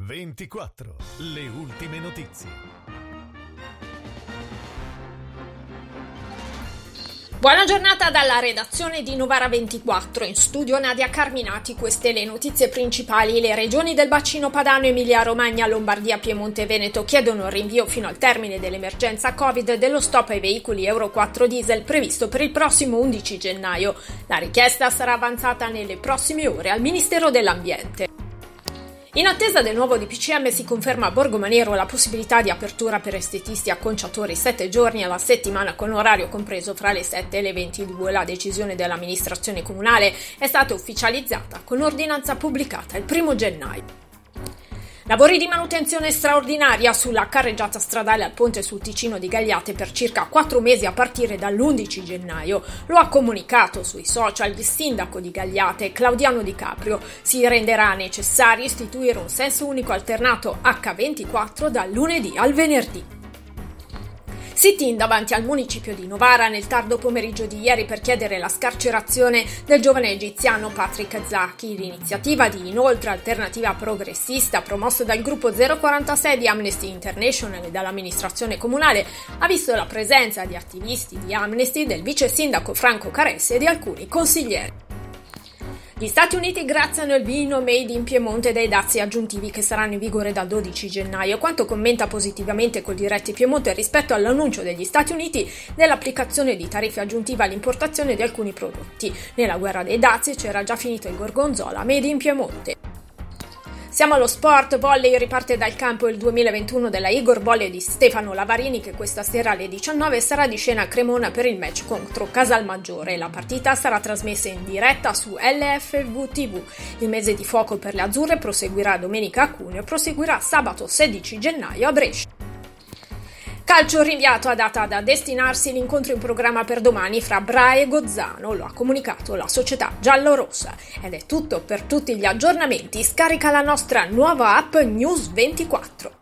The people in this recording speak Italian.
24. Le ultime notizie. Buona giornata dalla redazione di Novara 24. In studio Nadia Carminati, queste le notizie principali. Le regioni del bacino padano, Emilia Romagna, Lombardia, Piemonte e Veneto chiedono il rinvio fino al termine dell'emergenza Covid dello stop ai veicoli Euro 4 diesel previsto per il prossimo 11 gennaio. La richiesta sarà avanzata nelle prossime ore al Ministero dell'Ambiente. In attesa del nuovo DPCM si conferma a Borgo Maniero la possibilità di apertura per estetisti e acconciatori 7 giorni alla settimana con orario compreso fra le 7 e le 22. La decisione dell'amministrazione comunale è stata ufficializzata con ordinanza pubblicata il 1 gennaio. Lavori di manutenzione straordinaria sulla carreggiata stradale al ponte sul Ticino di Gagliate per circa quattro mesi a partire dall'11 gennaio. Lo ha comunicato sui social il sindaco di Gagliate, Claudiano Di Caprio. Si renderà necessario istituire un senso unico alternato H24 dal lunedì al venerdì. Sit-in davanti al municipio di Novara nel tardo pomeriggio di ieri per chiedere la scarcerazione del giovane egiziano Patrick Zaki. L'iniziativa di inoltre alternativa progressista promossa dal gruppo 046 di Amnesty International e dall'amministrazione comunale ha visto la presenza di attivisti di Amnesty, del vice sindaco Franco Caresse e di alcuni consiglieri. Gli Stati Uniti graziano il vino made in Piemonte dai dazi aggiuntivi che saranno in vigore dal 12 gennaio, quanto commenta positivamente col diretti Piemonte rispetto all'annuncio degli Stati Uniti dell'applicazione di tariffe aggiuntive all'importazione di alcuni prodotti. Nella guerra dei dazi c'era già finito il gorgonzola made in Piemonte. Siamo allo sport, volley riparte dal campo il 2021 della Igor Volley di Stefano Lavarini che questa sera alle 19 sarà di scena a Cremona per il match contro Casalmaggiore. La partita sarà trasmessa in diretta su LFV TV. Il mese di fuoco per le azzurre proseguirà domenica a Cuneo e proseguirà sabato 16 gennaio a Brescia. Calcio rinviato a data da destinarsi l'incontro in programma per domani fra Bra e Gozzano, lo ha comunicato la società giallorossa. Ed è tutto per tutti gli aggiornamenti. Scarica la nostra nuova app News 24.